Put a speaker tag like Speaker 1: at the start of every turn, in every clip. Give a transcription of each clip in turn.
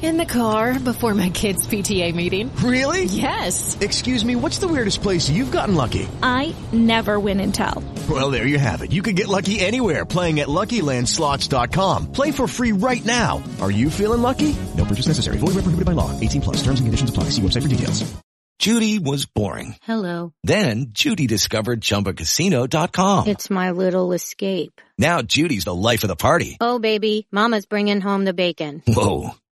Speaker 1: In the car before my kids' PTA meeting.
Speaker 2: Really?
Speaker 1: Yes.
Speaker 2: Excuse me, what's the weirdest place you've gotten lucky?
Speaker 3: I never win and tell.
Speaker 2: Well, there you have it. You can get lucky anywhere playing at LuckyLandSlots.com. Play for free right now. Are you feeling lucky? No purchase necessary. Void where prohibited by law. 18 plus. Terms and conditions apply. See website for details.
Speaker 4: Judy was boring.
Speaker 5: Hello.
Speaker 4: Then Judy discovered ChumbaCasino.com.
Speaker 5: It's my little escape.
Speaker 4: Now Judy's the life of the party.
Speaker 5: Oh, baby, mama's bringing home the bacon.
Speaker 4: Whoa,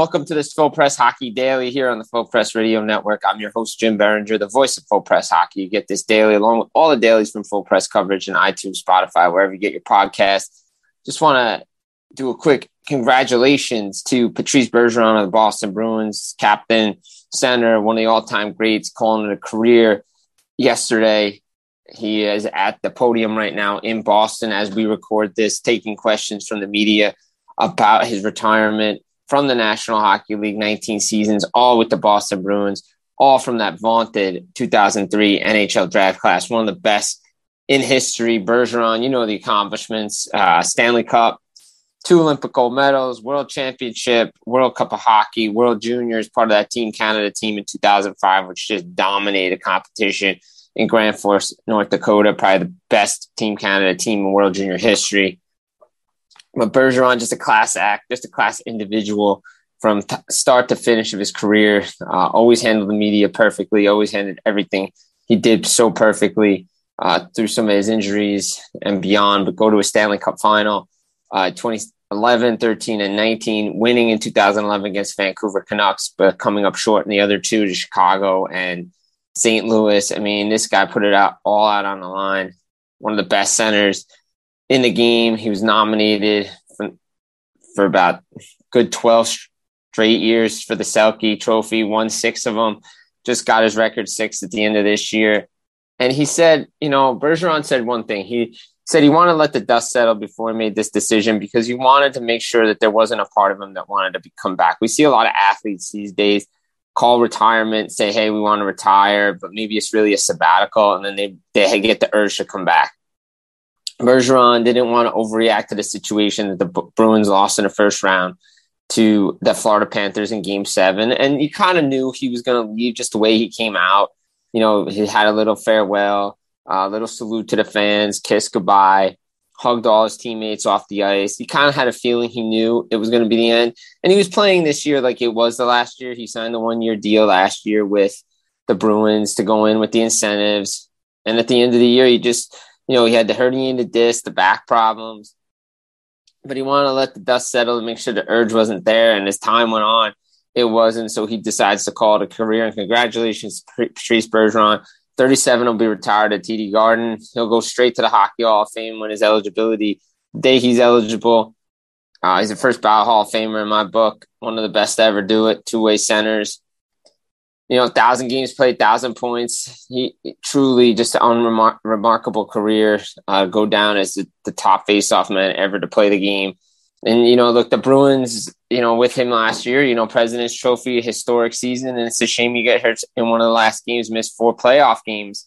Speaker 6: Welcome to this Full Press Hockey Daily here on the Full Press Radio Network. I'm your host, Jim Biringer, the voice of Full Press Hockey. You get this daily along with all the dailies from Full Press coverage in iTunes, Spotify, wherever you get your podcast. Just want to do a quick congratulations to Patrice Bergeron of the Boston Bruins, captain, center, one of the all-time greats, calling it a career yesterday. He is at the podium right now in Boston as we record this, taking questions from the media about his retirement from the National Hockey League 19 seasons, all with the Boston Bruins, all from that vaunted 2003 NHL draft class, one of the best in history. Bergeron, you know the accomplishments uh, Stanley Cup, two Olympic gold medals, World Championship, World Cup of Hockey, World Juniors, part of that Team Canada team in 2005, which just dominated competition in Grand Forks, North Dakota, probably the best Team Canada team in World Junior history. But Bergeron, just a class act, just a class individual from t- start to finish of his career. Uh, always handled the media perfectly. Always handled everything he did so perfectly uh, through some of his injuries and beyond. But go to a Stanley Cup final, uh, 2011, 13, and 19, winning in 2011 against Vancouver Canucks, but coming up short in the other two to Chicago and St. Louis. I mean, this guy put it out all out on the line. One of the best centers in the game. He was nominated for, for about good 12 straight years for the Selke trophy, won six of them, just got his record six at the end of this year. And he said, you know, Bergeron said one thing. He said he wanted to let the dust settle before he made this decision because he wanted to make sure that there wasn't a part of him that wanted to be, come back. We see a lot of athletes these days call retirement, say, hey, we want to retire, but maybe it's really a sabbatical, and then they, they get the urge to come back. Bergeron didn't want to overreact to the situation that the Bruins lost in the first round to the Florida Panthers in game seven. And you kind of knew he was going to leave just the way he came out. You know, he had a little farewell, a uh, little salute to the fans, kiss goodbye, hugged all his teammates off the ice. He kind of had a feeling he knew it was going to be the end. And he was playing this year like it was the last year. He signed the one year deal last year with the Bruins to go in with the incentives And at the end of the year, he just, you know, he had the herniated disc, the back problems, but he wanted to let the dust settle and make sure the urge wasn't there. And as time went on, it wasn't. So he decides to call it a career. And congratulations, Patrice Bergeron. 37 will be retired at TD Garden. He'll go straight to the Hockey Hall of Fame when his eligibility day he's eligible. Uh, he's the first ballot Hall of Famer in my book. One of the best to ever do it. Two way centers. You know, thousand games played, thousand points. He truly just an unremarkable career. Uh, go down as the, the top faceoff man ever to play the game. And you know, look, the Bruins, you know, with him last year, you know, President's Trophy, historic season, and it's a shame you get hurt in one of the last games, missed four playoff games.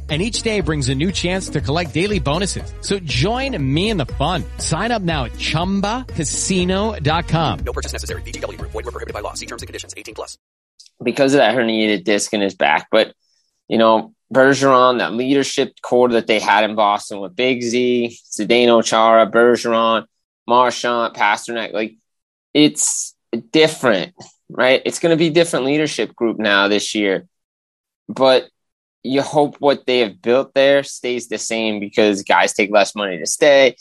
Speaker 7: and each day brings a new chance to collect daily bonuses. So join me in the fun. Sign up now at ChumbaCasino.com.
Speaker 8: No purchase necessary. VGW. Void were prohibited by law. See terms and conditions. 18 plus.
Speaker 6: Because of that herniated disc in his back. But, you know, Bergeron, that leadership core that they had in Boston with Big Z, Zdeno Chara, Bergeron, Marchand, Pastrnak, like it's different, right? It's going to be different leadership group now this year. But you hope what they have built there stays the same because guys take less money to stay.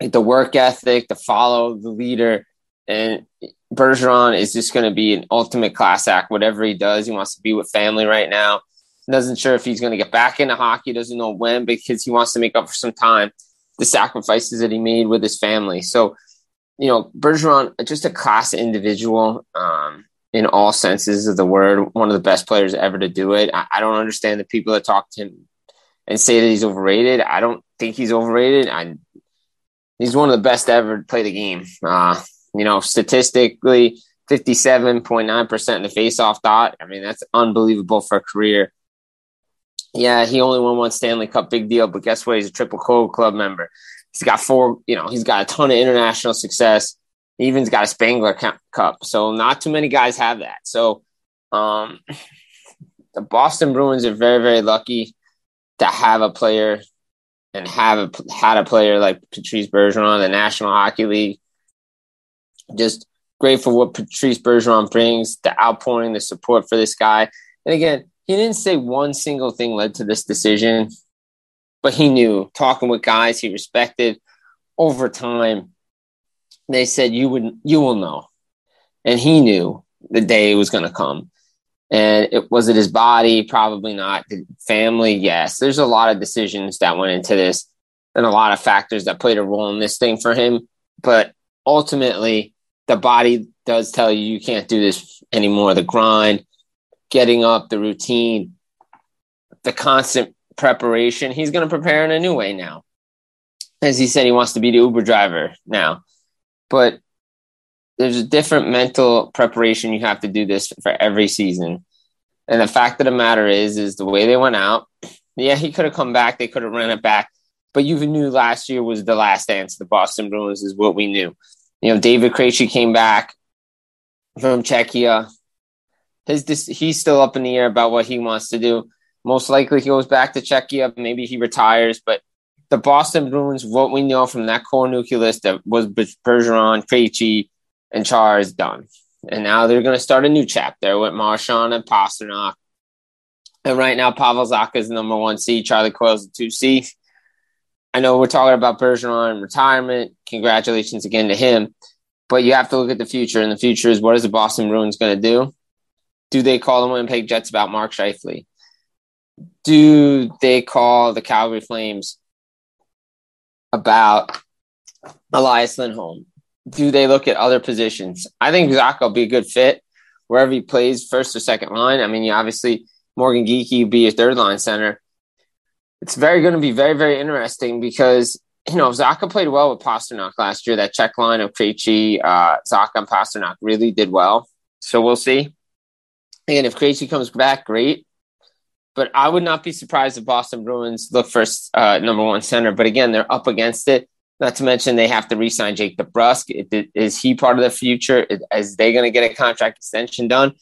Speaker 6: The work ethic, to follow the leader, and Bergeron is just going to be an ultimate class act. Whatever he does, he wants to be with family right now. Doesn't sure if he's going to get back into hockey. Doesn't know when because he wants to make up for some time the sacrifices that he made with his family. So, you know, Bergeron, just a class individual. Um, in all senses of the word, one of the best players ever to do it. I, I, don't understand the people that talk to him and say that he's overrated. I don't think he's overrated. I, he's one of the best to ever to play the game. Uh, you know, statistically, 57.9% in the face-off dot. I mean, that's unbelievable for a career. Yeah, he only won one Stanley Cup, big deal. But guess what? He's a triple Gold Club member. He's got four, you know, he's got a ton of international success even's got a Spengler Cup, so not too many guys have that. So, um, the Boston Bruins are very, very lucky to have a player and have a, had a player like Patrice Bergeron, in the National Hockey League. Just great for what Patrice Bergeron brings, the outpouring, the support for this guy. And again, he didn't say one single thing led to this decision, but he knew talking with guys he respected over time they said you would you will know. And he knew the day was going to come. And it was it his body? Probably not. The family? Yes. There's a lot of decisions that went into this and a lot of factors that played a role in this thing for him. But ultimately the body does tell you you can't do this anymore. The grind getting up the routine the constant preparation. He's going to prepare in a new way now. As he said he wants to be the uber driver now but there's a different mental preparation you have to do this for every season. And the fact of the matter is, is the way they went out. Yeah, he could have come back. They could have run it back. But you knew last year was the last dance. The Boston Bruins is what we knew. You know, David Krejci came back from Czechia. His he's still up in the air about what he wants to do. Most likely he goes back to Czechia. Maybe he retires, but the Boston Bruins, what we know from that core nucleus that was Bergeron, Krejci, and Char is done. And now they're going to start a new chapter with Marchand and Pastrnak. And right now, Pavel Zacha is the number one C. Charlie Coyle's the two C. I know we're talking about Bergeron and retirement. Congratulations again to him. But you have to look at the future, and the future is what is the Boston Bruins going to do? Do they call the Winnipeg Jets about Mark Scheifele? Do they call the Calgary Flames about Elias Lindholm? Do they look at other positions? I think Zach will be a good fit wherever he plays, first or second line. I mean, you obviously Morgan Geekie be a third line center. It's very going to be very, very interesting because you know, Zacha played well with Pastrnak last year. That check line of Krejci, uh, Zacha, and Pastrnak really did well. So we'll see. And if Krejci comes back, great. But I would not be surprised if Boston Bruins look for uh, number one center. But again, they're up against it. Not to mention they have to re-sign Jake DeBrusk. Is he part of the future? Is they going to get a contract extension done?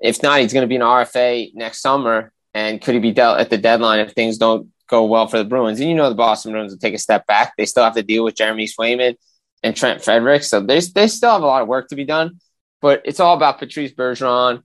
Speaker 6: If not, he's going to be an RFA next summer. And could he be dealt at the deadline if things don't go well for the Bruins. And you know the Boston Bruins will take a step back. They still have to deal with Jeremy Swayman and Trent Frederic, So they still have a lot of work to be done. But it's all about Patrice Bergeron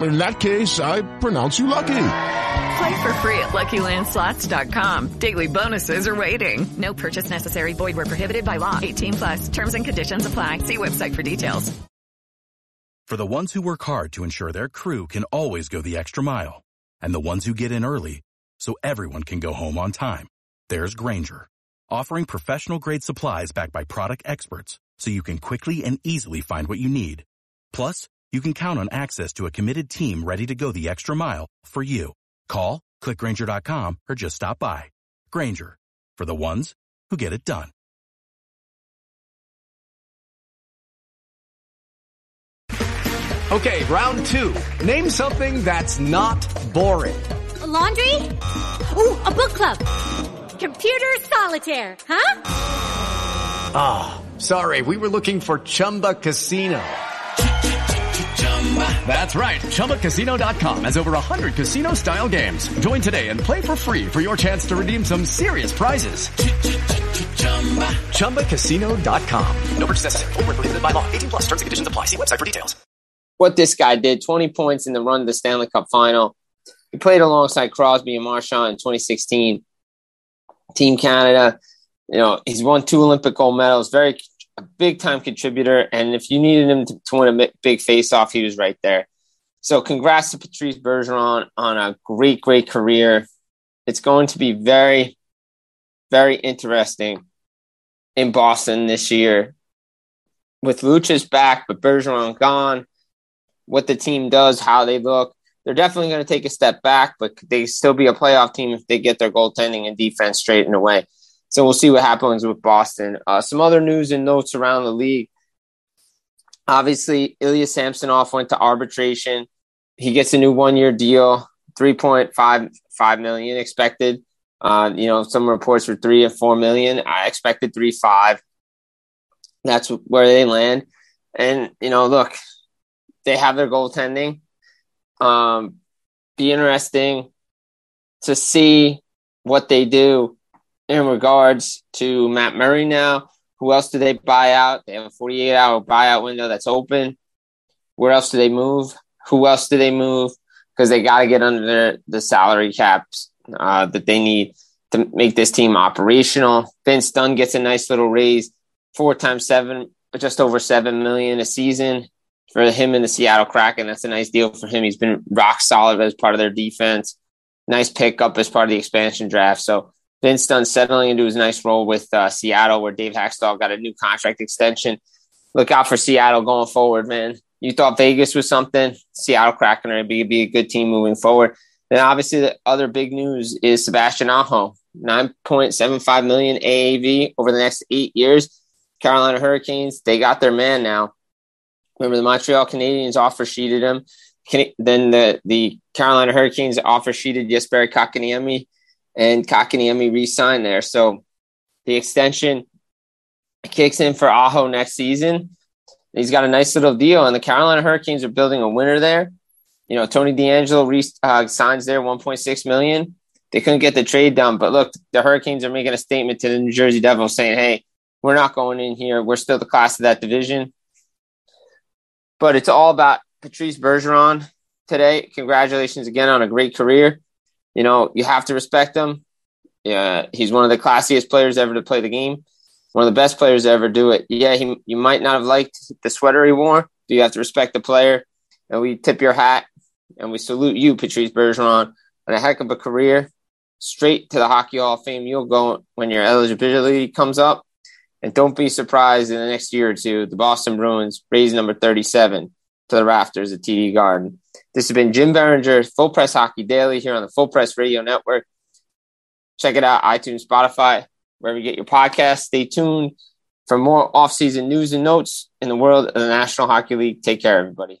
Speaker 9: In that case, I pronounce you lucky.
Speaker 10: Play for free at LuckyLandSlots.com. Daily bonuses are waiting. No purchase necessary. Void where prohibited by law. 18 plus. Terms and conditions apply. See website for details.
Speaker 11: For the ones who work hard to ensure their crew can always go the extra mile, and the ones who get in early so everyone can go home on time, there's Grainger, offering professional-grade supplies backed by product experts so you can quickly and easily find what you need. Plus, you can count on access to a committed team ready to go the extra mile for you. Call, clickgranger.com, or just stop by. Grainger, for the ones who get it done.
Speaker 12: Okay, round two. Name something that's not boring.
Speaker 13: A laundry? Ooh, a book club. Computer solitaire, huh?
Speaker 12: Ah. Sorry, we were looking for Chumba Casino. That's right. ChumbaCasino.com has over 100 casino style games. Join today and play for free for your chance to redeem some serious prizes. ChumbaCasino.com.
Speaker 8: No purchase necessary. Prohibited by law. 18 plus terms and conditions apply. See website for details.
Speaker 6: What this guy did 20 points in the run to the Stanley Cup final. He played alongside Crosby and Marchand in 2016. Team Canada you know, he's won two Olympic gold medals, very a big time contributor. And if you needed him to, to win a big face off, he was right there. So congrats to Patrice Bergeron on a great, great career. It's going to be very, very interesting in Boston this year with Lucic's back, but Bergeron gone. What the team does, how they look, they're definitely going to take a step back, but they still be a playoff team if they get their goaltending and defense straightened away. So we'll see what happens with Boston. Uh, some other news and notes around the league. Obviously, Ilya Samsonov went to arbitration. He gets a new one-year deal, three point five five million expected. Uh, you know, some reports were three and four million. I expected three five. That's where they land. And you know, look, they have their goaltending. Um, be interesting to see what they do in regards to Matt Murray now. Who else do they buy out? They have a 48 hour buyout window that's open. Where else do they move? Who else do they move? Because they got to get under the salary caps uh, that they need to make this team operational. Vince Dunn gets a nice little raise, four times seven, just over seven million a season for him in the Seattle Kraken. That's a nice deal for him. He's been rock solid as part of their defense. Nice pickup as part of the expansion draft. So Vince Dunn settling into his nice role with uh, Seattle, where Dave Hakstol got a new contract extension. Look out for Seattle going forward, man. You thought Vegas was something. Seattle Kraken are be, be a good team moving forward. Then obviously the other big news is Sebastian Aho, 9.75 million AAV over the next eight years. Carolina Hurricanes, they got their man now. Remember the Montreal Canadiens offer sheeted him. Then the, the Carolina Hurricanes offer sheeted Jesperi Kotkaniemi and Kotkaniemi re-signed there. So the extension kicks in for Aho next season. He's got a nice little deal, and the Carolina Hurricanes are building a winner there. You know, Tony DeAngelo re- uh, signs there 1.6 million. They couldn't get the trade done, but look, the Hurricanes are making a statement to the New Jersey Devils saying, "Hey, we're not going in here. We're still the class of that division." But it's all about Patrice Bergeron today. Congratulations again on a great career. You know, you have to respect him. Yeah, he's one of the classiest players ever to play the game. One of the best players to ever do it. Yeah, he, you might not have liked the sweater he wore, but you have to respect the player. And we tip your hat and we salute you, Patrice Bergeron, on a heck of a career. Straight to the Hockey Hall of Fame, you'll go when your eligibility comes up. And don't be surprised in the next year or two, the Boston Bruins raise number 37 to the rafters at TD Garden. This has been Jim Biringer, Full Press Hockey Daily here on the Full Press Radio Network. Check it out, iTunes, Spotify, wherever you get your podcast. Stay tuned for more off-season news and notes in the world of the National Hockey League. Take care, everybody.